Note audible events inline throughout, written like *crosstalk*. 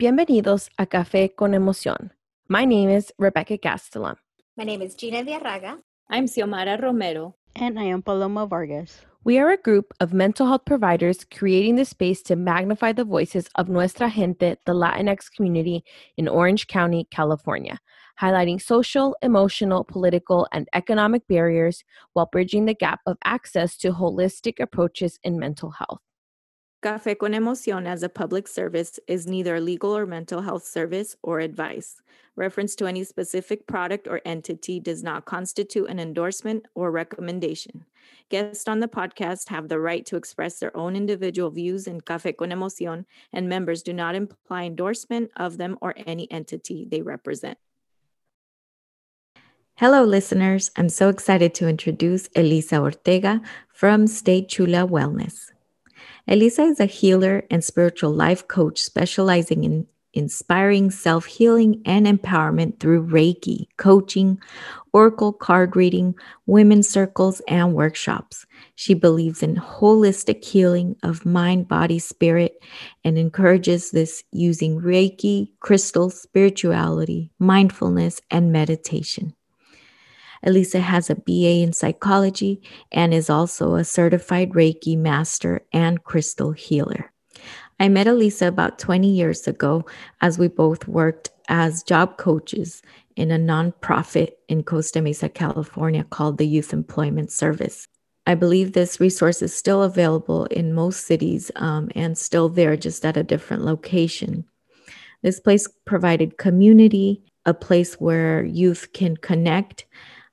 Bienvenidos a Café con Emoción. My name is Rebecca Gastelum. My name is Gina Diarraga. I'm Xiomara Romero. And I am Paloma Vargas. We are a group of mental health providers creating the space to magnify the voices of Nuestra Gente, the Latinx community in Orange County, California, highlighting social, emotional, political, and economic barriers while bridging the gap of access to holistic approaches in mental health. Café con Emoción as a public service is neither a legal or mental health service or advice. Reference to any specific product or entity does not constitute an endorsement or recommendation. Guests on the podcast have the right to express their own individual views in Café con Emoción, and members do not imply endorsement of them or any entity they represent. Hello, listeners. I'm so excited to introduce Elisa Ortega from State Chula Wellness. Elisa is a healer and spiritual life coach specializing in inspiring self healing and empowerment through Reiki, coaching, oracle card reading, women's circles, and workshops. She believes in holistic healing of mind, body, spirit, and encourages this using Reiki, crystals, spirituality, mindfulness, and meditation. Elisa has a BA in psychology and is also a certified Reiki master and crystal healer. I met Elisa about 20 years ago as we both worked as job coaches in a nonprofit in Costa Mesa, California called the Youth Employment Service. I believe this resource is still available in most cities um, and still there, just at a different location. This place provided community, a place where youth can connect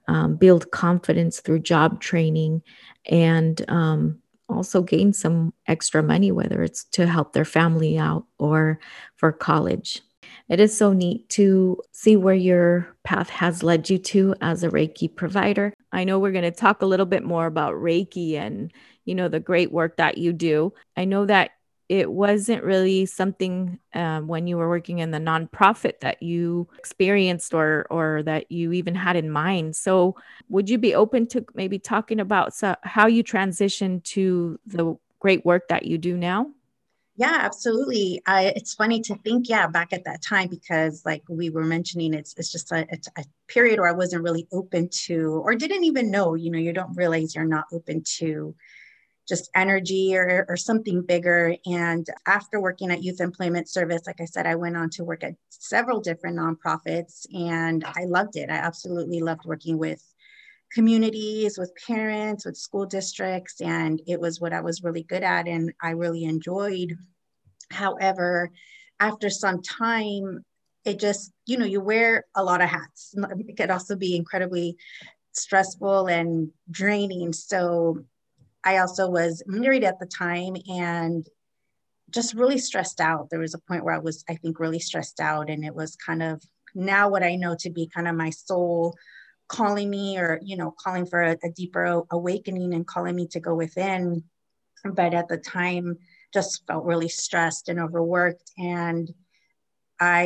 um, build confidence through job training, and um, also gain some extra money, whether it's to help their family out or for college. It is so neat to see where your path has led you to as a Reiki provider. I know we're going to talk a little bit more about Reiki and you know the great work that you do. I know that it wasn't really something um, when you were working in the nonprofit that you experienced or or that you even had in mind. So, would you be open to maybe talking about so, how you transitioned to the great work that you do now? Yeah, absolutely. I, it's funny to think, yeah, back at that time because, like we were mentioning, it's it's just a, a period where I wasn't really open to, or didn't even know. You know, you don't realize you're not open to just energy or, or something bigger. And after working at Youth Employment Service, like I said, I went on to work at several different nonprofits and I loved it. I absolutely loved working with communities, with parents, with school districts, and it was what I was really good at and I really enjoyed. However, after some time, it just, you know, you wear a lot of hats. *laughs* It could also be incredibly stressful and draining. So I also was mm-hmm. married at the time and just really stressed out. There was a point where I was, I think, really stressed out. And it was kind of now what I know to be kind of my soul calling me or, you know, calling for a, a deeper awakening and calling me to go within. But at the time, just felt really stressed and overworked. And I,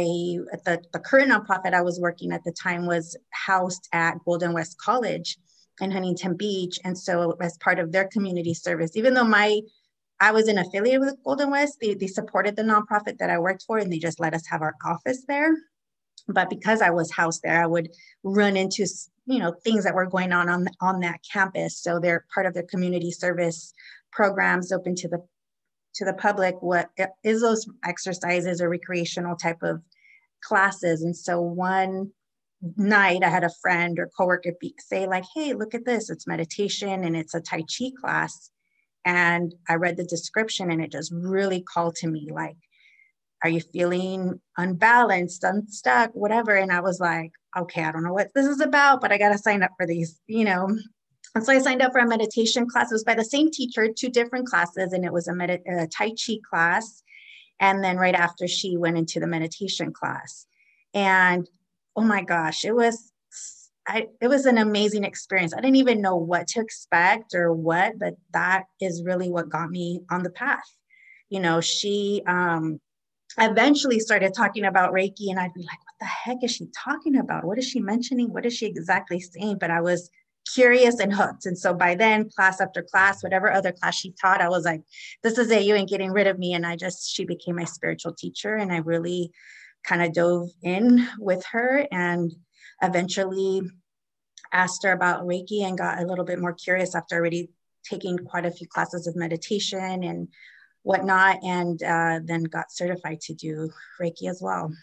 the, the current nonprofit I was working at the time was housed at Golden West College in Huntington Beach. And so as part of their community service, even though my I was an affiliate with Golden West, they, they supported the nonprofit that I worked for and they just let us have our office there. But because I was housed there, I would run into you know things that were going on on, on that campus. So they're part of their community service programs open to the to the public what is those exercises or recreational type of classes and so one night i had a friend or coworker be, say like hey look at this it's meditation and it's a tai chi class. And i read the description and it just really called to me like are you feeling unbalanced unstuck whatever? And i was like okay i don't know what this is about but i got to sign up for these you know? And so i signed up for a meditation class. It was by the same teacher two different classes and it was a, med- a tai chi class. And then right after she went into the meditation class. And oh my gosh, it was I, it was an amazing experience. I didn't even know what to expect or what, but that is really what got me on the path. You know, she um, eventually started talking about Reiki, and I'd be like, what the heck is she talking about? What is she mentioning? What is she exactly saying? But I was curious and hooked. And so by then, class after class, whatever other class she taught, I was like, this is it. You ain't getting rid of me. And I just, she became my spiritual teacher. And I really kind of dove in with her and eventually asked her about Reiki and got a little bit more curious after already taking quite a few classes of meditation and whatnot, and uh, then got certified to do Reiki as well.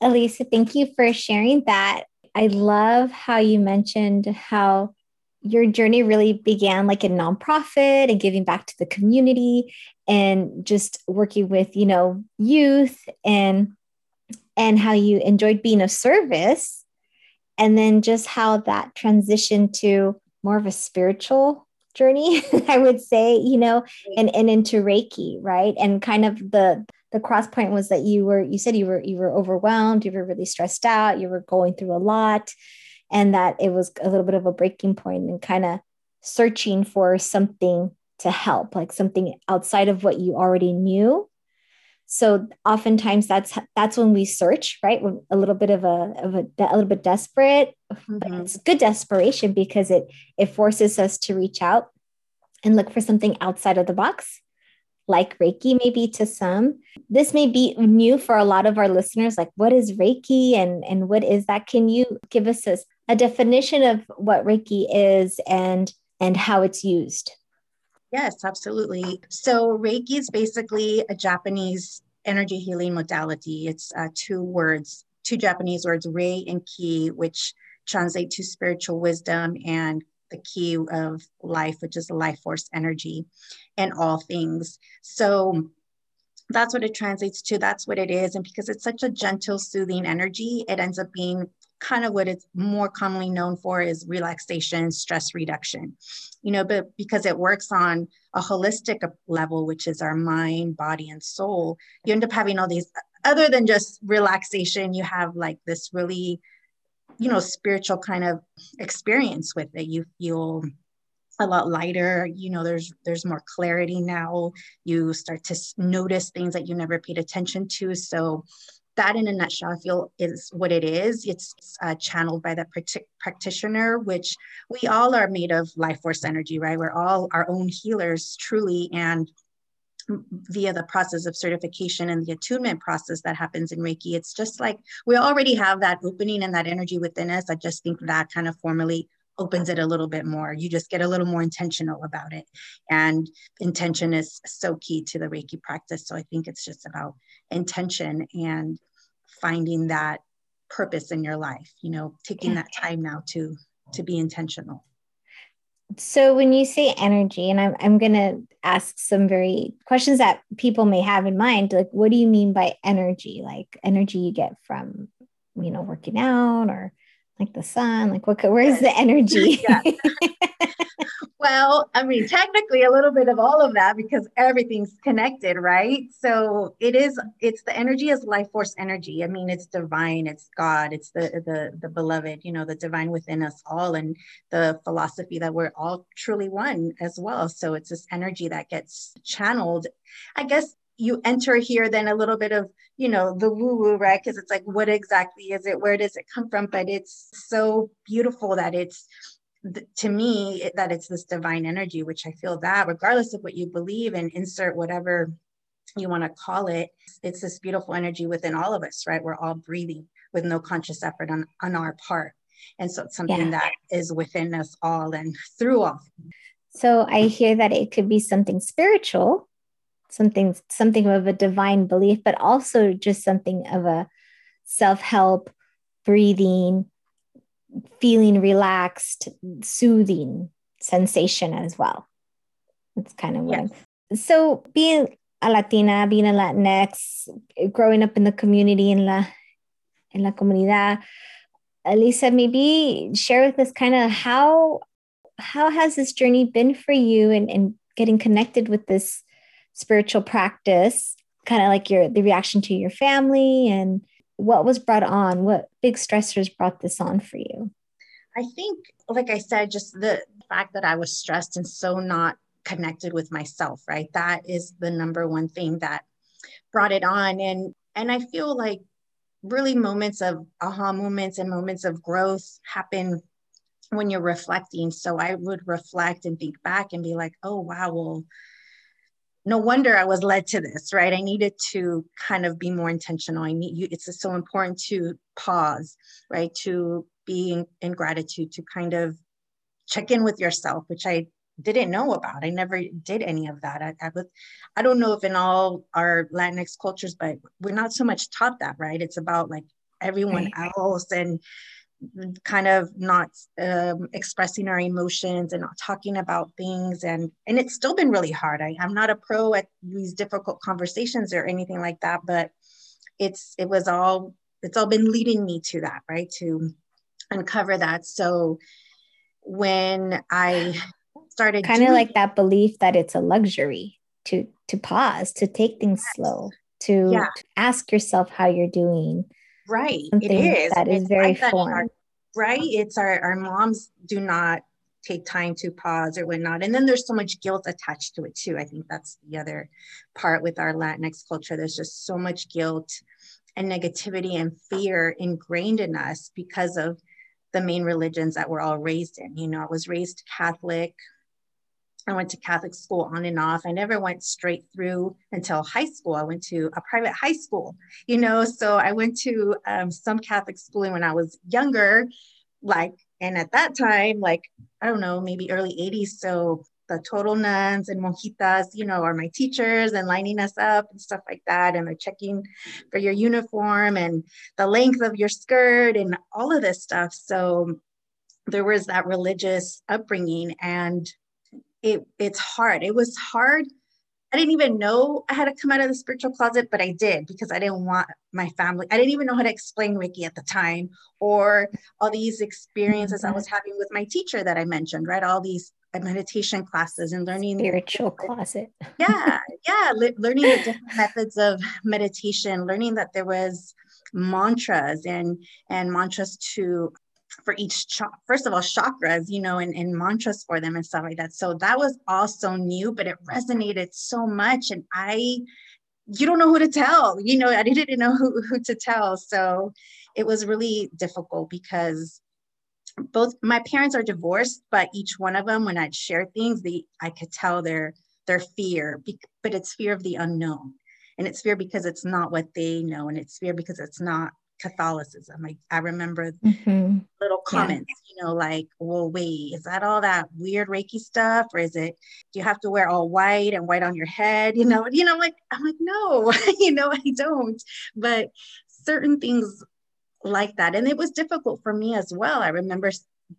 Elisa, thank you for sharing that. I love how you mentioned how your journey really began like a nonprofit and giving back to the community and just working with, you know, youth and and how you enjoyed being of service. And then just how that transitioned to more of a spiritual journey *laughs* i would say you know and and into reiki right? And kind of the the cross point was that you were you said you were you were overwhelmed you were really stressed out you were going through a lot and that it was a little bit of a breaking point and kind of searching for something to help like something outside of what you already knew. So oftentimes that's that's when we search right? We're a little bit of a of a, a little bit desperate mm-hmm. but it's good desperation because it it forces us to reach out and look for something outside of the box like reiki maybe to some. This may be new for a lot of our listeners like what is reiki and and what is that? Can you give us a, a definition of what reiki is and and how it's used Yes, absolutely. So Reiki is basically a Japanese energy healing modality. It's uh, two words, two Japanese words, Rei and Ki, which translate to spiritual wisdom and the key of life, which is the life force energy and all things. So that's what it translates to. That's what it is. And because it's such a gentle, soothing energy, it ends up being kind of what it's more commonly known for is relaxation, stress reduction. You know, but because it works on a holistic level, which is our mind, body, and soul, you end up having all these, other than just relaxation, you have like this really, you know, spiritual kind of experience with it. You feel a lot lighter you know there's there's more clarity now you start to notice things that you never paid attention to so that in a nutshell, I feel is what it is. It's uh, channeled by the practitioner, which we all are made of life force energy, right? We're all our own healers, truly. And via the process of certification and the attunement process that happens in Reiki, it's just like we already have that opening and that energy within us. I just think that kind of formally opens it a little bit more. You just get a little more intentional about it. And intention is so key to the Reiki practice. So I think it's just about intention and finding that purpose in your life, you know, taking that time now to to be intentional. So when you say energy, and I'm I'm gonna ask some very questions that people may have in mind, like what do you mean by energy? Like energy you get from, you know, working out or like the sun like what where's the energy? *laughs* *laughs* Well i mean technically a little bit of all of that because everything's connected right? So it is it's the energy is life force energy. I mean it's divine it's god it's the the the beloved you know the divine within us all and the philosophy that we're all truly one as well. So it's this energy that gets channeled i guess you enter here then a little bit of you know the woo woo right? Because it's like what exactly is it? Where does it come from? But it's so beautiful that it's to me it, that it's this divine energy which i feel that regardless of what you believe and insert whatever you want to call it it's this beautiful energy within all of us right? We're all breathing with no conscious effort on on our part. And so it's something yeah. that is within us all and through all. So i hear that it could be something spiritual something something of a divine belief but also just something of a self-help breathing feeling relaxed soothing sensation as well that's kind of what yes. so being a latina being a latinx growing up in the community in la in la comunidad elisa maybe share with us kind of how how has this journey been for you and, and getting connected with this spiritual practice kind of like your the reaction to your family and what was brought on what big stressors brought this on for you? I think like i said just the fact that i was stressed and so not connected with myself right? That is the number one thing that brought it on. And and i feel like really moments of aha moments and moments of growth happen when you're reflecting. So I would reflect and think back and be like, oh, wow, well, no wonder I was led to this, right? I needed to kind of be more intentional. I need you, it's so important to pause, right? To be in, in gratitude, to kind of check in with yourself, which I didn't know about. I never did any of that. I, I, was, I don't know if in all our Latinx cultures, but we're not so much taught that, right? It's about like everyone right. else and kind of not um, expressing our emotions and not talking about things. And and it's still been really hard. I, i'm not a pro at these difficult conversations or anything like that but it's it was all it's all been leading me to that right? To uncover that. So when i started kind of like that belief that it's a luxury to to pause to take things slow to, yeah. to ask yourself how you're doing Right. Something it is. That is it's very like foreign. right. It's our, our moms do not take time to pause or whatnot. And then there's so much guilt attached to it too. I think that's the other part with our Latinx culture. There's just so much guilt and negativity and fear ingrained in us because of the main religions that we're all raised in. You know, I was raised Catholic, I went to Catholic school on and off. I never went straight through until high school. I went to a private high school, you know, so I went to um, some Catholic schooling when I was younger, like, and at that time, like, I don't know, maybe early 80s. So the total nuns and monjitas, you know, are my teachers and lining us up and stuff like that. And they're checking for your uniform and the length of your skirt and all of this stuff. So there was that religious upbringing. And it it's hard. It was hard. I didn't even know I had to come out of the spiritual closet, but I did because I didn't want my family. I didn't even know how to explain Reiki at the time or all these experiences I mm-hmm. was having with my teacher that I mentioned, right? All these meditation classes and learning the spiritual closet. yeah, *laughs* yeah, le- learning the different methods of meditation, learning that there was mantras and and mantras to for each ch- first of all chakras you know and, and mantras for them and stuff like that. So that was also new but it resonated so much and i you don't know who to tell you know i didn't know who, who to tell. So it was really difficult because both my parents are divorced but each one of them when i'd share things they i could tell their their fear but it's fear of the unknown. And it's fear because it's not what they know and it's fear because it's not Catholicism. I, I remember mm-hmm. little comments, yeah. you know, like, well, wait, is that all that weird Reiki stuff? Or is it, do you have to wear all white and white on your head? You know, you know, like, I'm like, no, *laughs* you know, I don't. But certain things like that. And it was difficult for me as well. I remember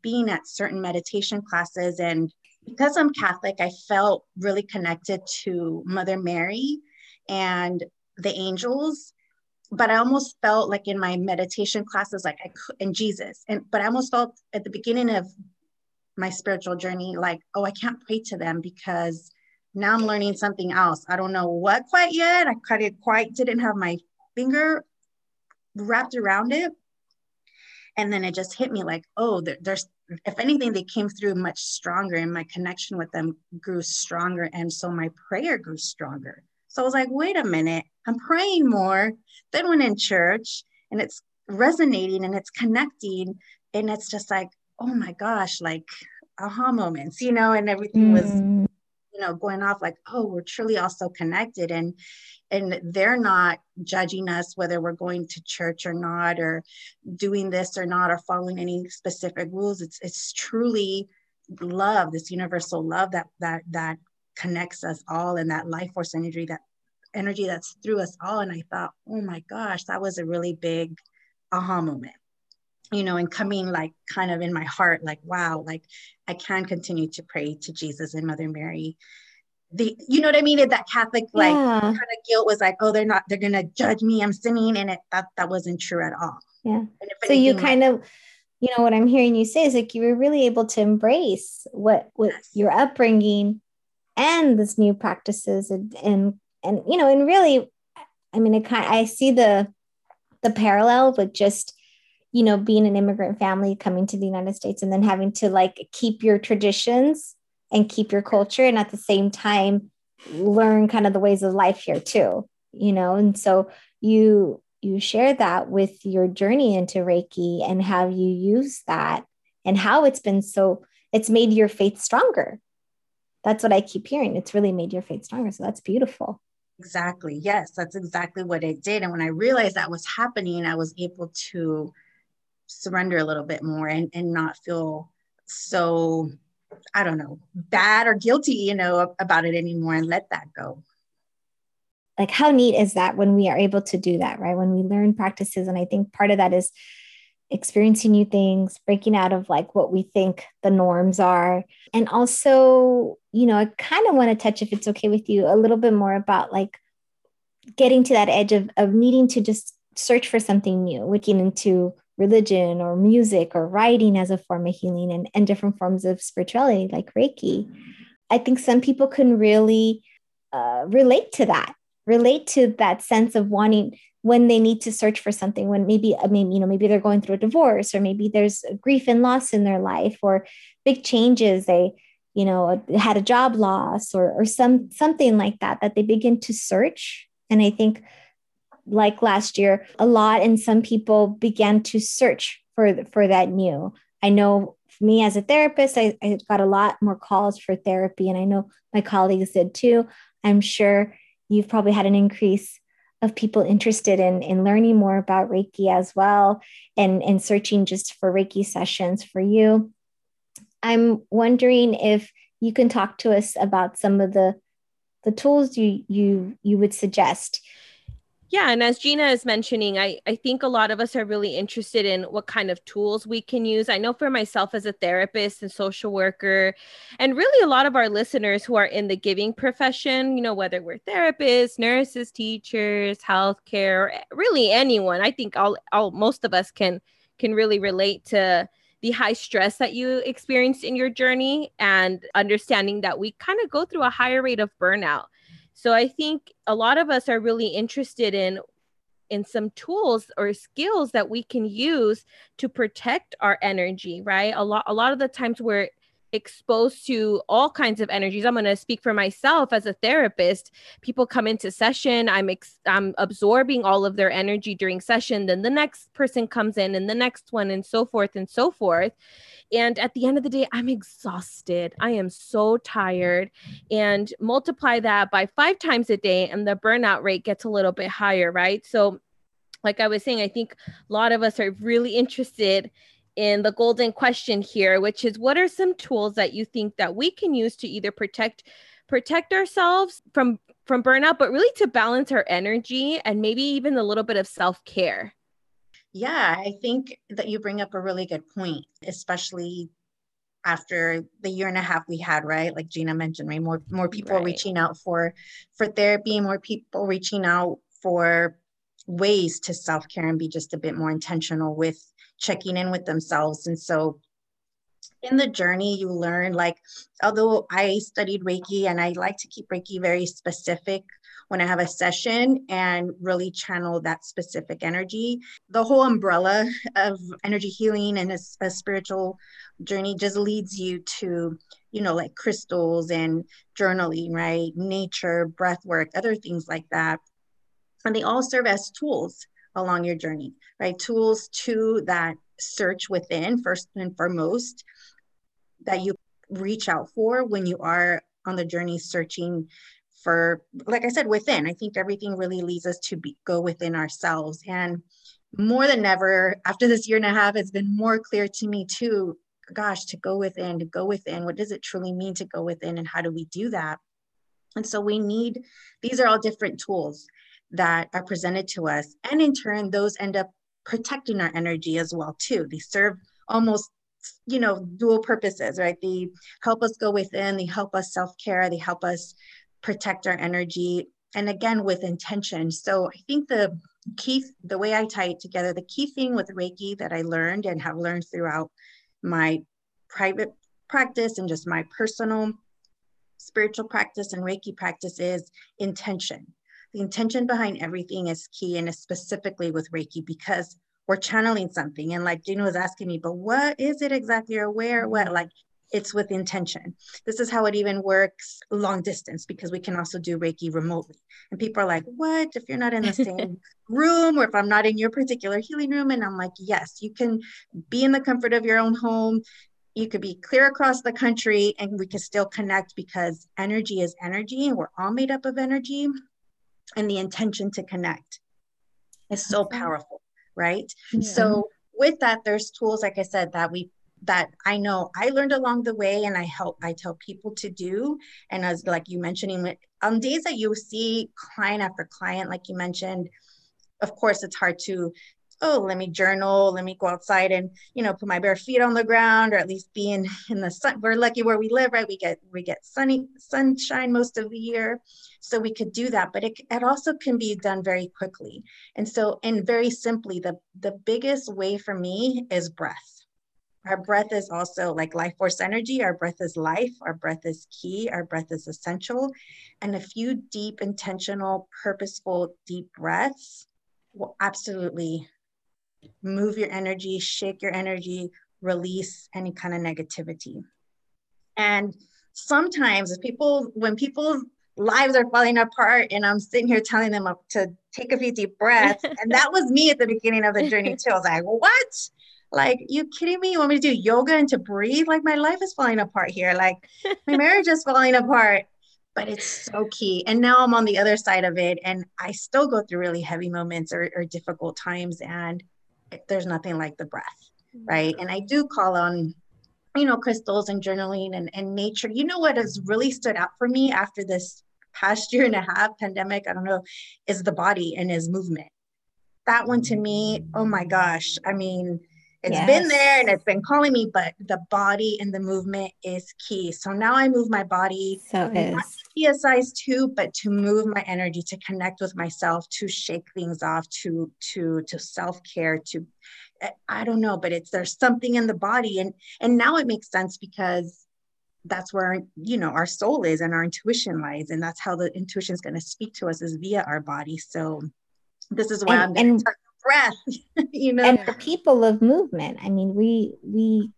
being at certain meditation classes and because I'm Catholic, I felt really connected to Mother Mary and the angels but I almost felt like in my meditation classes, like I could, and Jesus, and but I almost felt at the beginning of my spiritual journey, like, oh, I can't pray to them because now I'm learning something else. I don't know what quite yet. I quite quite didn't have my finger wrapped around it, and then it just hit me like, oh, there, there's if anything, they came through much stronger, and my connection with them grew stronger, and so my prayer grew stronger. So I was like, wait a minute, I'm praying more than when in church and it's resonating and it's connecting. And it's just like, oh my gosh, like aha moments, you know, and everything was, mm. you know, going off like, oh, we're truly also connected. And and they're not judging us whether we're going to church or not, or doing this or not, or following any specific rules. It's it's truly love, this universal love that that that connects us all and that life force energy that energy that's through us all. And I thought, oh my gosh, that was a really big aha moment, you know, and coming like kind of in my heart, like, wow, like I can continue to pray to Jesus and Mother Mary. The, you know what I mean? That Catholic like yeah. kind of guilt was like, oh, they're not, they're gonna judge me. I'm sinning, and it that that wasn't true at all. Yeah. So anything, you kind like, of, you know, what I'm hearing you say is like you were really able to embrace what what yes. your upbringing and this new practices and, and and you know and really i mean kind i see the the parallel with just you know being an immigrant family coming to the united states and then having to like keep your traditions and keep your culture and at the same time learn kind of the ways of life here too you know? And so you you share that with your journey into reiki and how you use that and how it's been so it's made your faith stronger. That's what i keep hearing. It's really made your faith stronger. So that's beautiful exactly yes that's exactly what it did and when i realized that was happening i was able to surrender a little bit more and, and not feel so i don't know bad or guilty you know about it anymore and let that go. Like how neat is that when we are able to do that right? When we learn practices and i think part of that is experiencing new things breaking out of like what we think the norms are. And also you know i kind of want to touch if it's okay with you a little bit more about like getting to that edge of, of needing to just search for something new looking into religion or music or writing as a form of healing and, and different forms of spirituality like reiki. I think some people can really uh, relate to that relate to that sense of wanting when they need to search for something when maybe i mean you know maybe they're going through a divorce or maybe there's grief and loss in their life or big changes they you know had a job loss or or some something like that that they begin to search. And i think like last year a lot and some people began to search for for that new. I know me as a therapist I, I got a lot more calls for therapy and i know my colleagues did too i'm sure you've probably had an increase of people interested in, in learning more about Reiki as well and, and searching just for Reiki sessions for you. I'm wondering if you can talk to us about some of the the tools you you you would suggest yeah, and as Gina is mentioning, I, I think a lot of us are really interested in what kind of tools we can use. I know for myself as a therapist and social worker, and really a lot of our listeners who are in the giving profession, you know, whether we're therapists, nurses, teachers, healthcare, really anyone, I think all, all most of us can can really relate to the high stress that you experienced in your journey and understanding that we kind of go through a higher rate of burnout so I think a lot of us are really interested in in some tools or skills that we can use to protect our energy, right? A lot a lot of the times we're exposed to all kinds of energies. I'm going to speak for myself as a therapist. People come into session, I'm ex- I'm absorbing all of their energy during session, then the next person comes in and the next one and so forth and so forth. And at the end of the day, I'm exhausted. I am so tired. And multiply that by 5 times a day and the burnout rate gets a little bit higher, right? So like I was saying, I think a lot of us are really interested in the golden question here, which is what are some tools that you think that we can use to either protect protect ourselves from from burnout, but really to balance our energy and maybe even a little bit of self-care? Yeah, I think that you bring up a really good point, especially after the year and a half we had, right? Like Gina mentioned, right? More more people right. reaching out for for therapy, more people reaching out for ways to self-care and be just a bit more intentional with checking in with themselves. And so in the journey, you learn like, although I studied Reiki and I like to keep Reiki very specific when I have a session and really channel that specific energy. The whole umbrella of energy healing and a, a spiritual journey just leads you to, you know, like crystals and journaling, right? Nature, breath work, other things like that. And they all serve as tools along your journey, right? Tools to that search within, first and foremost, that you reach out for when you are on the journey searching for, like I said, within. I think everything really leads us to be, go within ourselves. And more than ever, after this year and a half, it's been more clear to me too. Gosh, to go within, to go within. What does it truly mean to go within, and how do we do that? And so we need, these are all different tools that are presented to us and in turn those end up protecting our energy as well too. They serve almost you know dual purposes right? They help us go within they help us self-care they help us protect our energy and again with intention. So i think the key the way i tie it together the key thing with reiki that i learned and have learned throughout my private practice and just my personal spiritual practice and reiki practice is intention the intention behind everything is key and specifically with Reiki because we're channeling something. And like Gina was asking me, but what is it exactly or where, what? Mm-hmm. Like it's with intention. This is how it even works long distance because we can also do Reiki remotely. And people are like, what? If you're not in the *laughs* same room or if I'm not in your particular healing room? And I'm like, yes, you can be in the comfort of your own home. You could be clear across the country and we can still connect because energy is energy and we're all made up of energy. And the intention to connect is so powerful, right? Yeah. So, with that, there's tools, like I said, that we that I know I learned along the way and I help I tell people to do. And as like you mentioning on days that you see client after client, like you mentioned, of course it's hard to oh let me journal let me go outside and you know put my bare feet on the ground or at least be in in the sun we're lucky where we live right we get we get sunny sunshine most of the year so we could do that but it, it also can be done very quickly and so and very simply the the biggest way for me is breath our breath is also like life force energy. Our breath is life. Our breath is key. Our breath is essential. And a few deep, intentional, purposeful, deep breaths will absolutely move your energy, shake your energy, release any kind of negativity. And sometimes if people, when people's lives are falling apart and I'm sitting here telling them to take a few deep breaths, *laughs* and that was me at the beginning of the journey too. I was like, what? Like, you kidding me? You want me to do yoga and to breathe? Like, my life is falling apart here. Like, my *laughs* marriage is falling apart. But it's so key. And now I'm on the other side of it, and I still go through really heavy moments or, or difficult times. And there's nothing like the breath, mm-hmm. right? And I do call on you know, crystals and journaling and, and nature. You know what has really stood out for me after this past *laughs* year and a half pandemic, I don't know, is the body and is movement. That one to me, oh my gosh. I mean, it's yes. been there and it's been calling me, but the body and the movement is key. So now I move my body so not to be a size two, but to move my energy, to connect with myself, to shake things off, to to to self-care, to eh, I don't know, but it's there's something in the body. And and now it makes sense because that's where you know our soul is and our intuition lies. And that's how the intuition is going to speak to us is via our body. So this is why and, I'm going to breath *laughs* you know? And the people of movement. I mean we we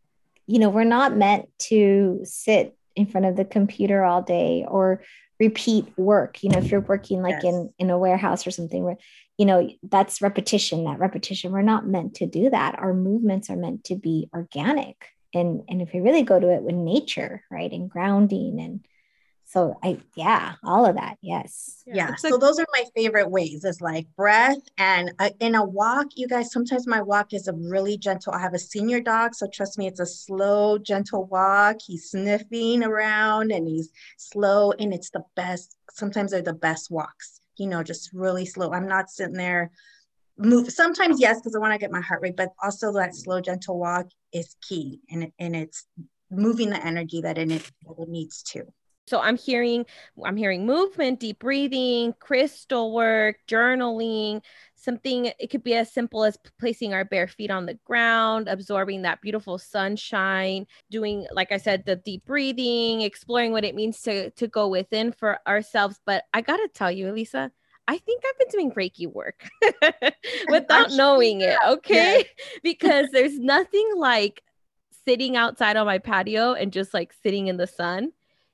you know we're not meant to sit in front of the computer all day or repeat work. You know if you're working like yes. in in a warehouse or something where you know that's repetition that repetition. We're not meant to do that. Our movements are meant to be organic. And and if we really go to it with nature right and grounding and so i yeah all of that yes. Yeah, so those are my favorite ways is like breath and uh, in a walk you guys sometimes my walk is a really gentle i have a senior dog so trust me it's a slow gentle walk he's sniffing around and he's slow and it's the best sometimes they're the best walks you know just really slow i'm not sitting there move sometimes yes because i want to get my heart rate but also that slow gentle walk is key and, and it's moving the energy that it, that it needs to so I'm hearing I'm hearing movement, deep breathing, crystal work, journaling, something it could be as simple as placing our bare feet on the ground, absorbing that beautiful sunshine, doing like I said the deep breathing, exploring what it means to to go within for ourselves, but I got to tell you, Elisa, I think I've been doing Reiki work *laughs* without knowing it, okay? *laughs* because there's nothing like sitting outside on my patio and just like sitting in the sun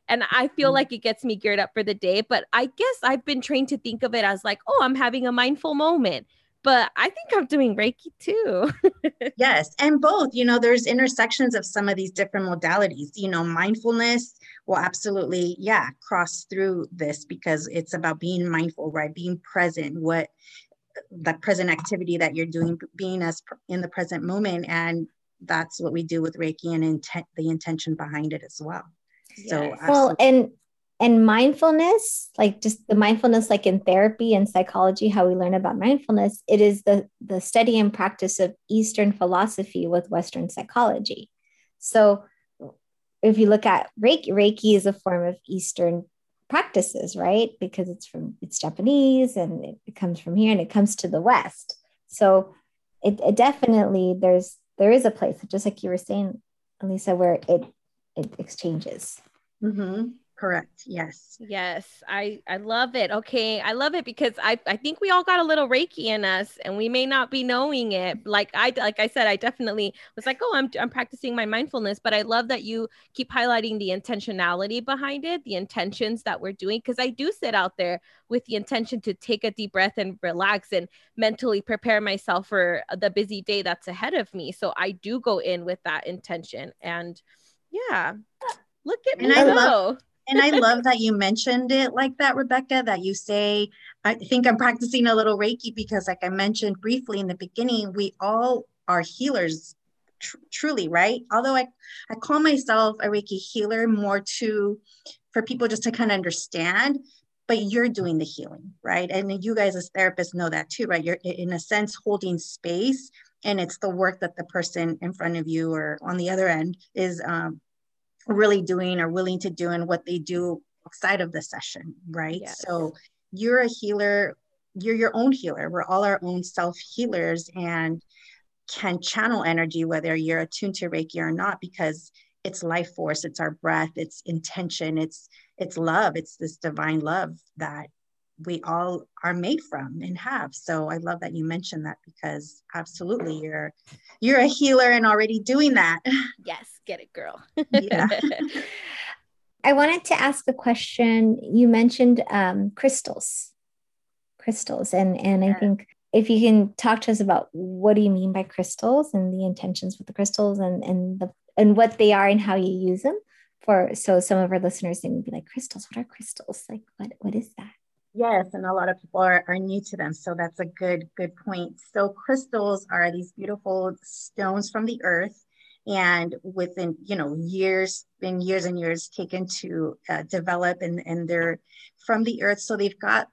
and I feel mm-hmm. like it gets me geared up for the day. But I guess I've been trained to think of it as like, oh, I'm having a mindful moment. But I think I'm doing Reiki too. *laughs* yes, and both. You know, there's intersections of some of these different modalities. You know, mindfulness will absolutely, yeah, cross through this because it's about being mindful, right? Being present. What that present activity that you're doing, being as in the present moment, and that's what we do with Reiki and intent, the intention behind it as well. So well, and and mindfulness, like just the mindfulness, like in therapy and psychology, how we learn about mindfulness, it is the the study and practice of Eastern philosophy with Western psychology. So if you look at Reiki, Reiki is a form of Eastern practices, right? Because it's from it's Japanese and it, it comes from here and it comes to the West. So it, it definitely there's there is a place, just like you were saying, Elisa, where it it exchanges. Mm-hmm. Correct. Yes. Yes, I I love it. Okay, I love it because I I think we all got a little Reiki in us, and we may not be knowing it. Like I like I said, I definitely was like, oh, I'm I'm practicing my mindfulness, but I love that you keep highlighting the intentionality behind it, the intentions that we're doing. Because I do sit out there with the intention to take a deep breath and relax and mentally prepare myself for the busy day that's ahead of me. So I do go in with that intention, and yeah, look at And me I go. love- and I love that you mentioned it like that, Rebecca, that you say, I think I'm practicing a little Reiki because, like I mentioned briefly in the beginning, we all are healers, tr- truly, right? Although I, I call myself a Reiki healer more to, for people just to kind of understand, but you're doing the healing, right? And you guys as therapists know that too, right? You're in a sense holding space and it's the work that the person in front of you or on the other end is um, really doing or willing to do and what they do outside of the session, right? Yes. So you're a healer, you're your own healer. We're all our own self healers and can channel energy, whether you're attuned to Reiki or not, because it's life force, it's our breath, it's intention, it's it's love, it's this divine love that we all are made from and have. So I love that you mentioned that because absolutely you're you're a healer and already doing that. *laughs* Yes, get it, girl. Yeah. *laughs* I wanted to ask a question. You mentioned um, crystals, crystals, and and I think if you can talk to us about what do you mean by crystals and the intentions with the crystals and and the and what they are and how you use them for so some of our listeners they would be like crystals. What are crystals? Like what what is that? Yes, and a lot of people are, are new to them. So that's a good, good point. So crystals are these beautiful stones from the earth. And within, you know, years, been years and years taken to uh, develop and, and they're from the earth. So they've got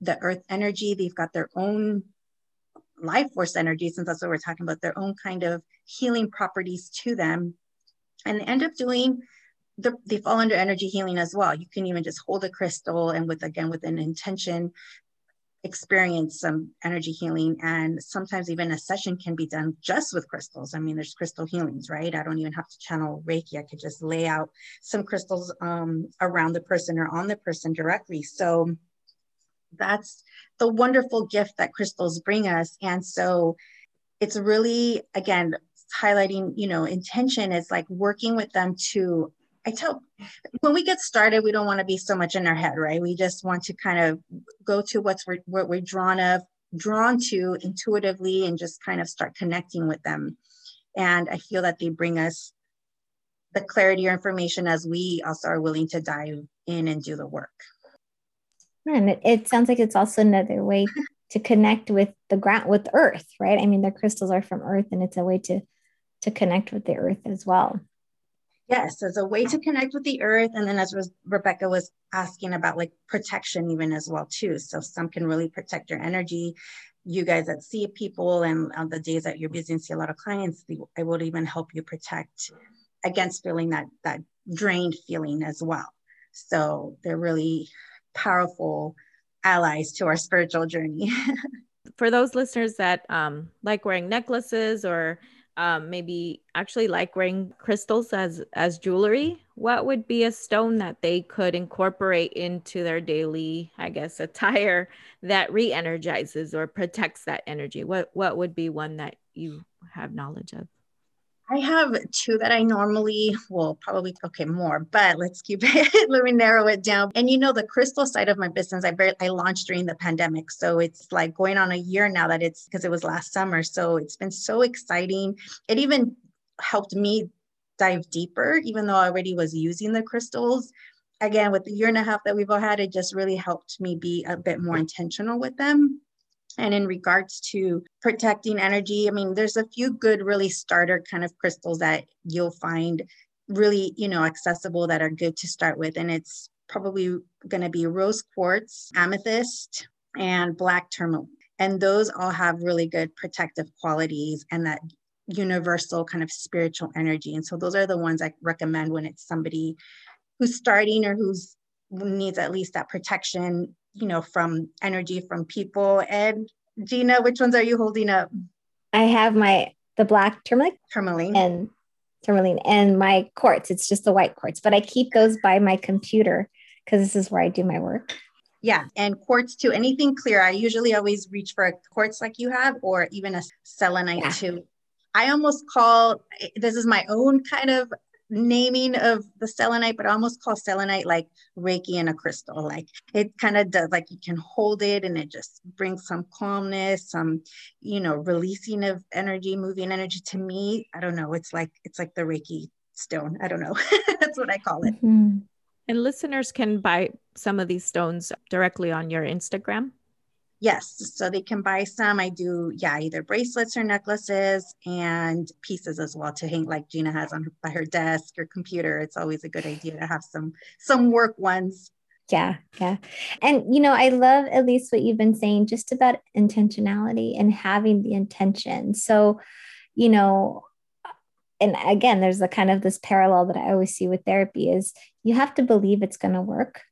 the earth energy, they've got their own life force energy, since that's what we're talking about, their own kind of healing properties to them. And end up doing they fall under energy healing as well. You can even just hold a crystal and with again with an intention, experience some energy healing. And sometimes even a session can be done just with crystals. I mean, there's crystal healings, right? I don't even have to channel Reiki. I could just lay out some crystals um, around the person or on the person directly. So that's the wonderful gift that crystals bring us. And so it's really again highlighting, you know, intention is like working with them to I tell when we get started, we don't want to be so much in our head, right? We just want to kind of go to what's we're, what we're drawn of, drawn to intuitively, and just kind of start connecting with them. And I feel that they bring us the clarity or information as we also are willing to dive in and do the work. And it, it sounds like it's also another way *laughs* to connect with the ground with earth, right? I mean, the crystals are from earth and it's a way to to connect with the earth as well. Yes, as a way to connect with the earth. And then as Re- Rebecca was asking about like protection even as well too. So some can really protect your energy. You guys that see people and on the days that you're busy and see a lot of clients, I would even help you protect against feeling that that drained feeling as well. So they're really powerful allies to our spiritual journey. *laughs* for those listeners that um, like wearing necklaces or um, maybe actually like wearing crystals as as jewelry what would be a stone that they could incorporate into their daily i guess attire that re-energizes or protects that energy? What what would be one that you have knowledge of I have two that I normally, well, probably, okay, more, but let's keep *laughs* it, let me narrow it down. And you know, the crystal side of my business, I, bar- I launched during the pandemic. So it's like going on a year now that it's because it was last summer. So it's been so exciting. It even helped me dive deeper, even though I already was using the crystals. Again, with the year and a half that we've all had, it just really helped me be a bit more intentional with them. And in regards to protecting energy, I mean, there's a few good, really starter kind of crystals that you'll find really, you know, accessible that are good to start with. And it's probably going to be rose quartz, amethyst, and black tourmaline. And those all have really good protective qualities and that universal kind of spiritual energy. And so those are the ones I recommend when it's somebody who's starting or who's needs at least that protection you know, from energy from people. And Gina, which ones are you holding up? I have my the black turmeric Tourmaline. and tourmaline and my quartz. It's just the white quartz, but I keep those by my computer because this is where I do my work. Yeah, and quartz too. Anything clear, I usually always reach for a quartz like you have, or even a selenite yeah. too. I almost call this is my own kind of naming of the selenite, but I almost call selenite like Reiki in a crystal. Like it kind of does, like you can hold it and it just brings some calmness, some, you know, releasing of energy, moving energy to me. I don't know. It's like, it's like the Reiki stone. I don't know. *laughs* That's what I call it. Mm-hmm. And listeners can buy some of these stones directly on your Instagram. Yes, so they can buy some. I do, yeah, either bracelets or necklaces and pieces as well to hang, like Gina has on by her desk or computer. It's always a good idea to have some some work ones. Yeah, yeah, and you know, I love at least what you've been saying just about intentionality and having the intention. So, you know, and again, there's a kind of this parallel that I always see with therapy is you have to believe it's going to work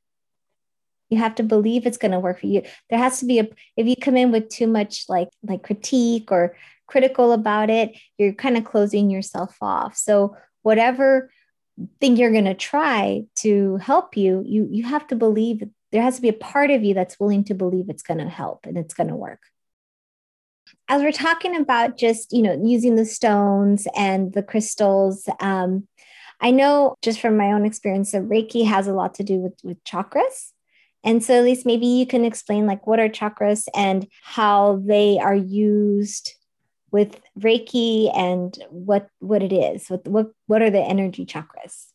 you have to believe it's going to work for you. There has to be a if you come in with too much like like critique or critical about it you're kind of closing yourself off. So whatever thing you're going to try to help you you you have to believe there has to be a part of you that's willing to believe it's going to help and it's going to work. As we're talking about just you know using the stones and the crystals um, i know just from my own experience that reiki has a lot to do with with chakras and so, Elisa maybe you can explain like what are chakras and how they are used with Reiki and what what it is. What what what are the energy chakras?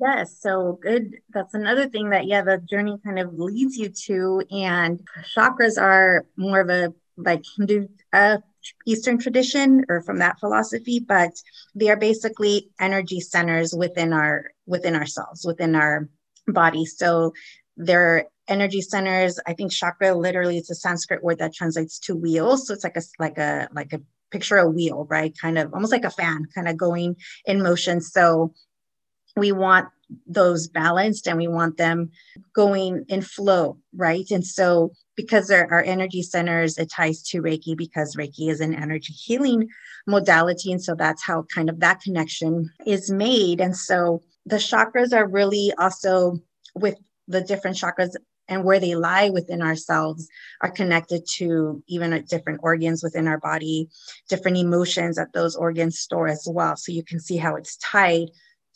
Yes, so good. That's another thing that yeah, the journey kind of leads you to. And chakras are more of a like Hindu uh, Eastern tradition or from that philosophy, but they are basically energy centers within our within ourselves, within our body. So their energy centers. I think chakra literally is a Sanskrit word that translates to wheel. So it's like a like a like a picture a wheel, right? Kind of almost like a fan, kind of going in motion. So we want those balanced and we want them going in flow, right? And so because they're our energy centers, it ties to Reiki because Reiki is an energy healing modality. And so that's how kind of that connection is made. And so the chakras are really also with the different chakras and where they lie within ourselves are connected to even uh, different organs within our body, different emotions that those organs store as well. So you can see how it's tied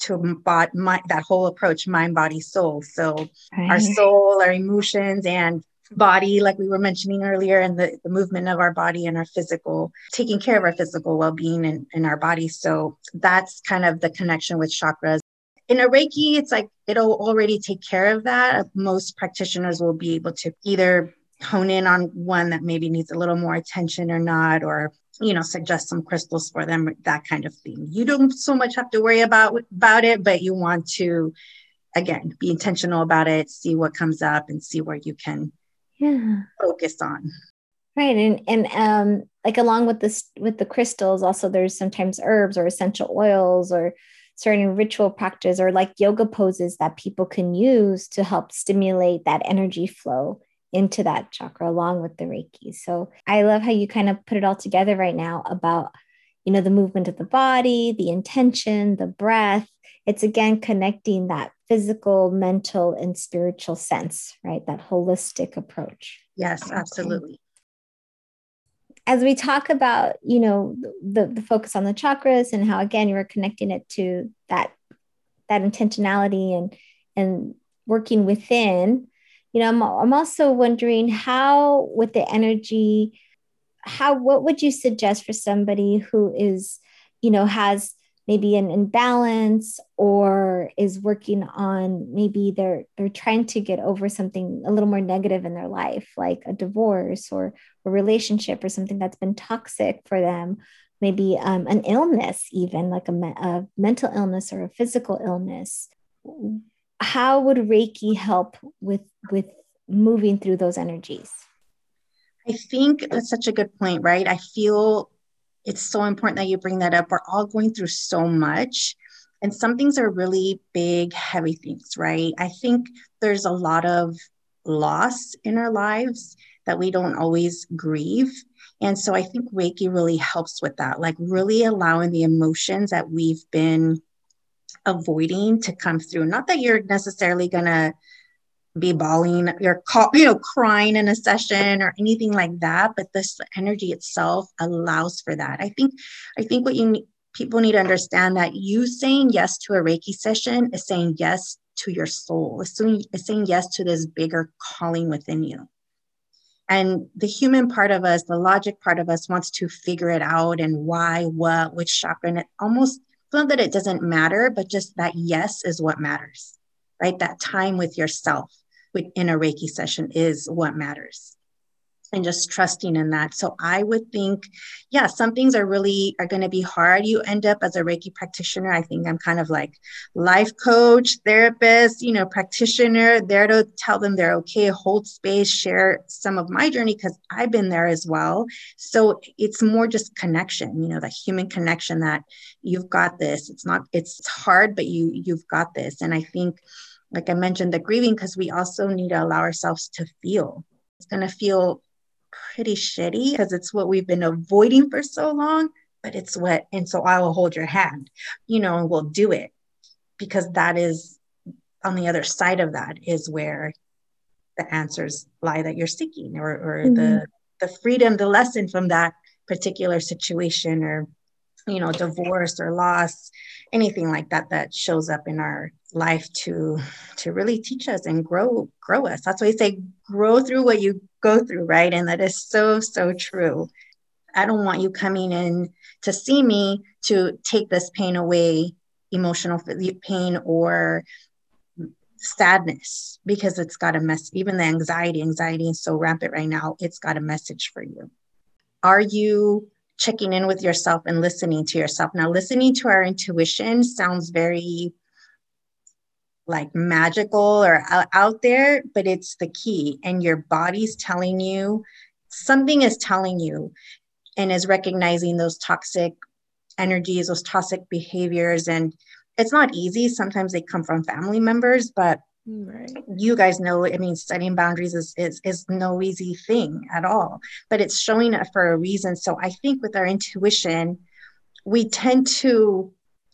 to bot, my, that whole approach, mind, body, soul. So right. our soul, our emotions, and body, like we were mentioning earlier, and the, the movement of our body and our physical, taking care of our physical well being in, in our body. So that's kind of the connection with chakras in a Reiki, it's like it'll already take care of that. Most practitioners will be able to either hone in on one that maybe needs a little more attention or not, or you know, suggest some crystals for them, that kind of thing. You don't so much have to worry about about it, but you want to again be intentional about it, see what comes up and see where you can yeah. focus on. Right. And and um like along with this with the crystals, also there's sometimes herbs or essential oils or certain ritual practice or like yoga poses that people can use to help stimulate that energy flow into that chakra along with the reiki. So i love how you kind of put it all together right now about you know the movement of the body the intention the breath. It's again connecting that physical mental and spiritual sense right? That holistic approach. Yes absolutely as we talk about you know the, the focus on the chakras and how again you're connecting it to that that intentionality and and working within you know I'm, I'm also wondering how with the energy how what would you suggest for somebody who is you know has maybe an imbalance or is working on maybe they're they're trying to get over something a little more negative in their life like a divorce or a relationship or something that's been toxic for them. Maybe um, an illness even like a, a mental illness or a physical illness. How would reiki help with with moving through those energies? I think that's such a good point right? I feel it's so important that you bring that up. We're all going through so much. And some things are really big, heavy things, right? I think there's a lot of loss in our lives that we don't always grieve. And so I think Reiki really helps with that, like really allowing the emotions that we've been avoiding to come through. Not that you're necessarily going to be bawling, you're you know crying in a session or anything like that, but this energy itself allows for that. I think I think what you people need to understand that you saying yes to a Reiki session is saying yes to your soul. It's saying, it's saying yes to this bigger calling within you. And the human part of us, the logic part of us wants to figure it out and why, what, which chakra. And it almost, not that it doesn't matter, but just that yes is what matters, right? That time with yourself in a Reiki session is what matters and just trusting in that. So I would think, yeah, some things are really are going to be hard. You end up as a Reiki practitioner. I think I'm kind of like life coach, therapist, you know, practitioner, there to tell them they're okay, hold space, share some of my journey because I've been there as well. So it's more just connection, you know, the human connection that you've got this. It's not, it's hard, but you you've got this. And I think like I mentioned, the grieving, because we also need to allow ourselves to feel. It's going to feel pretty shitty because it's what we've been avoiding for so long, but it's what, and so I will hold your hand, you know, and we'll do it because that is on the other side of that is where the answers lie that you're seeking or, or mm-hmm. the the freedom the lesson from that particular situation or you know divorce or loss anything like that that shows up in our life to to really teach us and grow grow us. That's why I say grow through what you go through right? And that is so so true. I don't want you coming in to see me to take this pain away emotional pain or sadness because it's got a mess even the anxiety anxiety is so rampant right now it's got a message for you. Are you checking in with yourself and listening to yourself. Now, listening to our intuition sounds very like magical or out there, but it's the key. And your body's telling you something is telling you and is recognizing those toxic energies, those toxic behaviors. And it's not easy. Sometimes they come from family members, but Right. You guys know, I mean, setting boundaries is, is is no easy thing at all, but it's showing up for a reason. So I think with our intuition, we tend to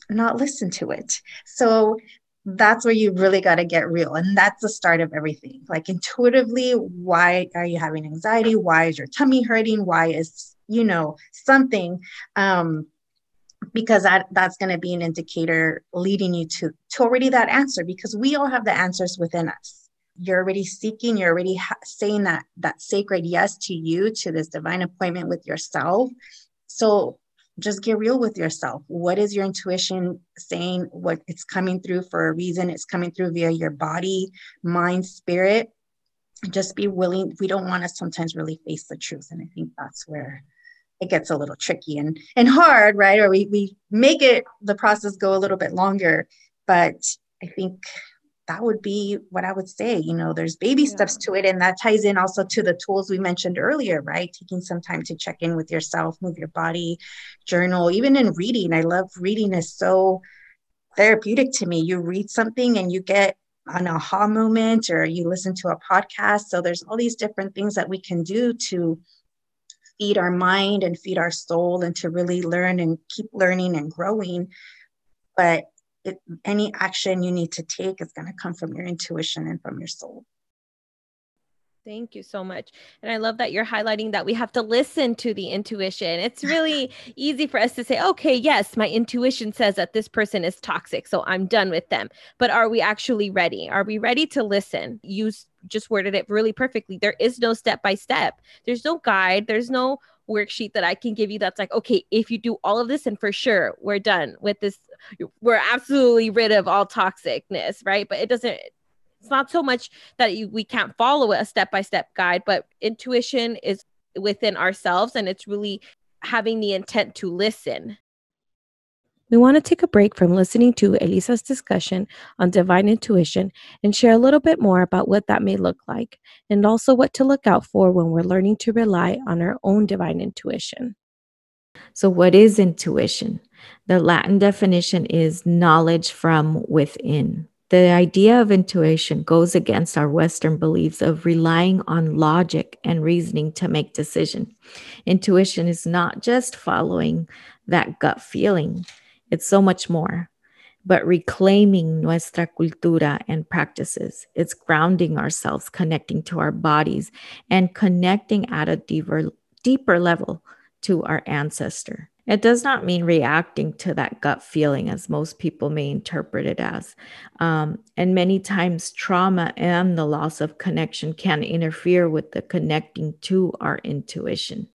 not listen to it. So that's where you really got to get real. And that's the start of everything. Like intuitively, why are you having anxiety? Why is your tummy hurting? Why is, you know, something? Um, because that that's going to be an indicator leading you to to already that answer because we all have the answers within us. You're already seeking you're already ha- saying that that sacred yes to you to this divine appointment with yourself. So just get real with yourself. What is your intuition saying? What it's coming through for a reason. It's coming through via your body mind spirit. Just be willing. We don't want to sometimes really face the truth and i think that's where it gets a little tricky and and hard, right? Or we we make it the process go a little bit longer. But I think that would be what I would say. You know, there's baby yeah. steps to it, and that ties in also to the tools we mentioned earlier, right? Taking some time to check in with yourself, move your body, journal, even in reading. I love reading is so therapeutic to me. You read something and you get an aha moment, or you listen to a podcast. So there's all these different things that we can do to feed our mind and feed our soul and to really learn and keep learning and growing. But it, any action you need to take is going to come from your intuition and from your soul. Thank you so much. And I love that you're highlighting that we have to listen to the intuition. It's *laughs* really easy for us to say, okay, yes, my intuition says that this person is toxic, so I'm done with them. But are we actually ready? Are we ready to listen? You just worded it really perfectly. There is no step by step, there's no guide, there's no worksheet that I can give you that's like, okay, if you do all of this, and for sure, we're done with this. We're absolutely rid of all toxicness, right? But it doesn't it's not so much that you, we can't follow a step by step guide, but intuition is within ourselves and it's really having the intent to listen. We want to take a break from listening to Elisa's discussion on divine intuition and share a little bit more about what that may look like and also what to look out for when we're learning to rely on our own divine intuition. So, what is intuition? The Latin definition is knowledge from within. The idea of intuition goes against our Western beliefs of relying on logic and reasoning to make decision. Intuition is not just following that gut feeling, it's so much more. But reclaiming nuestra cultura and practices, it's grounding ourselves, connecting to our bodies, and connecting at a deeper, deeper level to our ancestor. It does not mean reacting to that gut feeling as most people may interpret it as. Um, and many times, trauma and the loss of connection can interfere with the connecting to our intuition.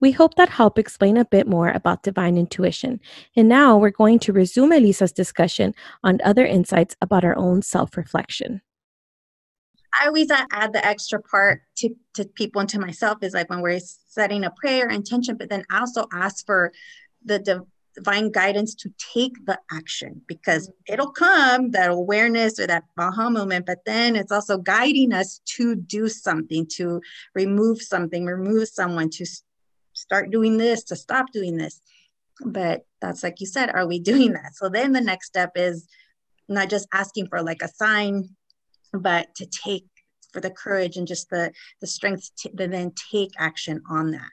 We hope that helped explain a bit more about divine intuition. And now we're going to resume Elisa's discussion on other insights about our own self reflection. I always add the extra part to, to people and to myself is like when we're setting a prayer intention, but then also ask for the divine guidance to take the action because it'll come that awareness or that aha moment, but then it's also guiding us to do something, to remove something, remove someone, to start doing this, to stop doing this. But that's like you said, are we *laughs* doing that? So then the next step is not just asking for like a sign but to take for the courage and just the the strength to, to then take action on that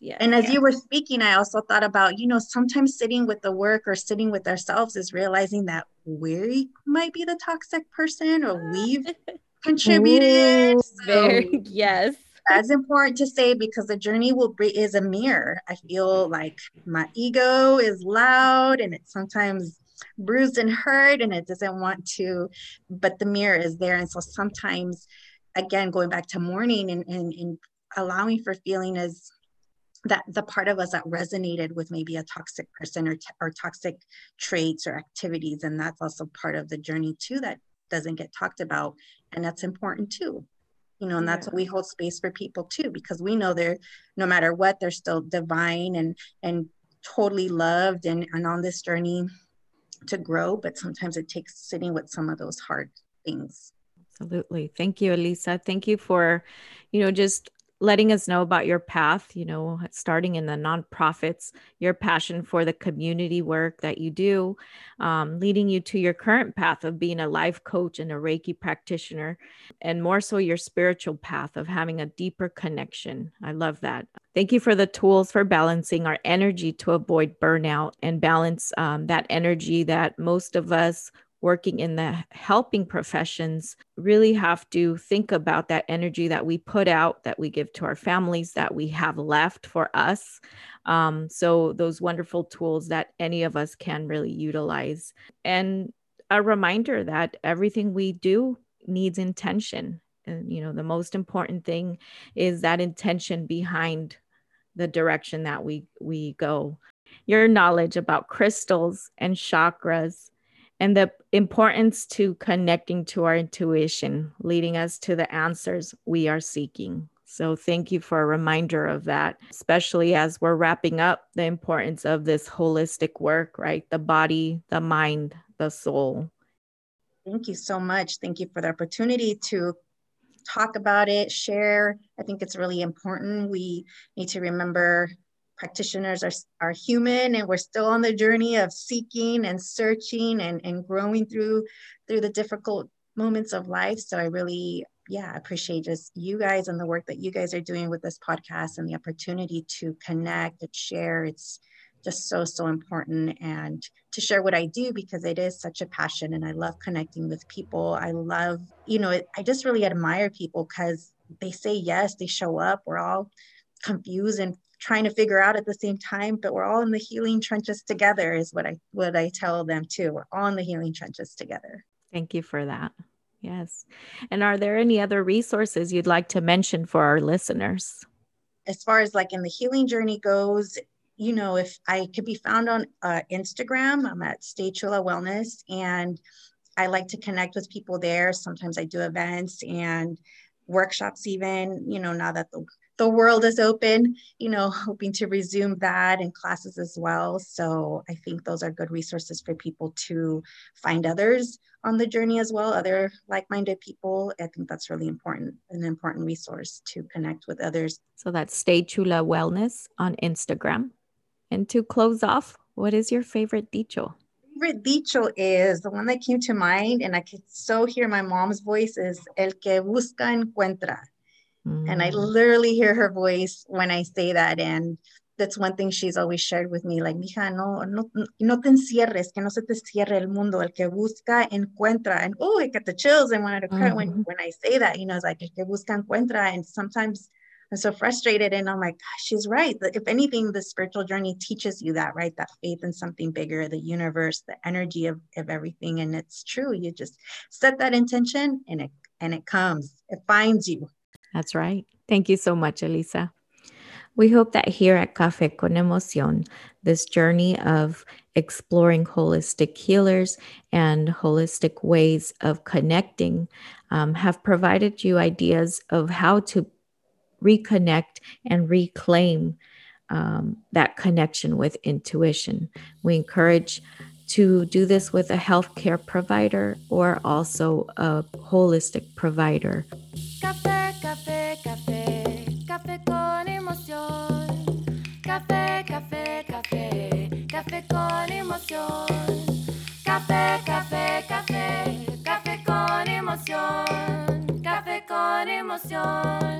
yeah, and as yeah. you were speaking i also thought about you know sometimes sitting with the work or sitting with ourselves is realizing that we might be the toxic person or ah. we've *laughs* contributed Ooh, so very *laughs* yes that's important to say because the journey will be is a mirror. I feel like my ego is loud and it sometimes bruised and hurt and it doesn't want to but the mirror is there. And so sometimes again going back to mourning and, and, and allowing for feeling is that the part of us that resonated with maybe a toxic person or, t- or toxic traits or activities. And that's also part of the journey too that doesn't get talked about. And that's important too you know and that's what we hold space for people too because we know they're no matter what they're still divine and and totally loved and, and on this journey to grow, but sometimes it takes sitting with some of those hard things. Absolutely. Thank you, Elisa. Thank you for, you know, just letting us know about your path, you know, starting in the nonprofits, your passion for the community work that you do, um, leading you to your current path of being a life coach and a Reiki practitioner, and more so your spiritual path of having a deeper connection. I love that. Thank you for the tools for balancing our energy to avoid burnout and balance um, that energy that most of us working in the helping professions really have to think about that energy that we put out, that we give to our families, that we have left for us. Um, so, those wonderful tools that any of us can really utilize. And a reminder that everything we do needs intention. And, you know, the most important thing is that intention behind the direction that we we go your knowledge about crystals and chakras and the importance to connecting to our intuition, leading us to the answers we are seeking. So, thank you for a reminder of that, especially as we're wrapping up the importance of this holistic work, right? The body, the mind, the soul. Thank you so much. Thank you for the opportunity to talk about it, share. I think it's really important. We need to remember practitioners are, are human and we're still on the journey of seeking and searching and, and growing through through the difficult moments of life. So i really yeah appreciate just you guys and the work that you guys are doing with this podcast and the opportunity to connect and share. It's just so so important and to share what i do because it is such a passion and i love connecting with people. I love you know i just really admire people because they say yes they show up we're all confused and trying to figure out at the same time but we're all in the healing trenches together is what i what i tell them too. We're all in the healing trenches together. Thank you for that. Yes. And are there any other resources you'd like to mention for our listeners? As far as like in the healing journey goes you know if i could be found on uh, instagram i'm at stay chula wellness and i like to connect with people there. Sometimes i do events and workshops even you know now that the the world is open, you know, hoping to resume that and classes as well. So I think those are good resources for people to find others on the journey as well, other like minded people. I think that's really important, an important resource to connect with others. So that's Stay Chula Wellness on Instagram. And to close off, what is your favorite dicho? favorite dicho is the one that came to mind, and I could so hear my mom's voice is El que busca encuentra. Mm. And I mm. literally hear her voice when I say that. And that's one thing she's always shared with me, like, mija, no, no, no te encierres, que no se te cierre el mundo, el que busca encuentra, and oh, I get the chills and to cry mm-hmm. when, when I say that, you know, it's like, el que busca encuentra, and sometimes I'm so frustrated, and I'm like, gosh, she's right. If anything, the spiritual journey teaches you that, right? That faith in something bigger, the universe, the energy of, of everything, and it's true. You just set that intention, and it and it comes, it finds you. That's right. Thank you so much, Elisa. We hope that here at Café con Emoción, this journey of exploring holistic healers and holistic ways of connecting um, have provided you ideas of how to reconnect and reclaim um, that connection with intuition. We encourage to do this with a healthcare provider or also a holistic provider. Café, café, con emoción. Café, café, café, café con emoción. Café, café, café, café con emoción. Café con emoción.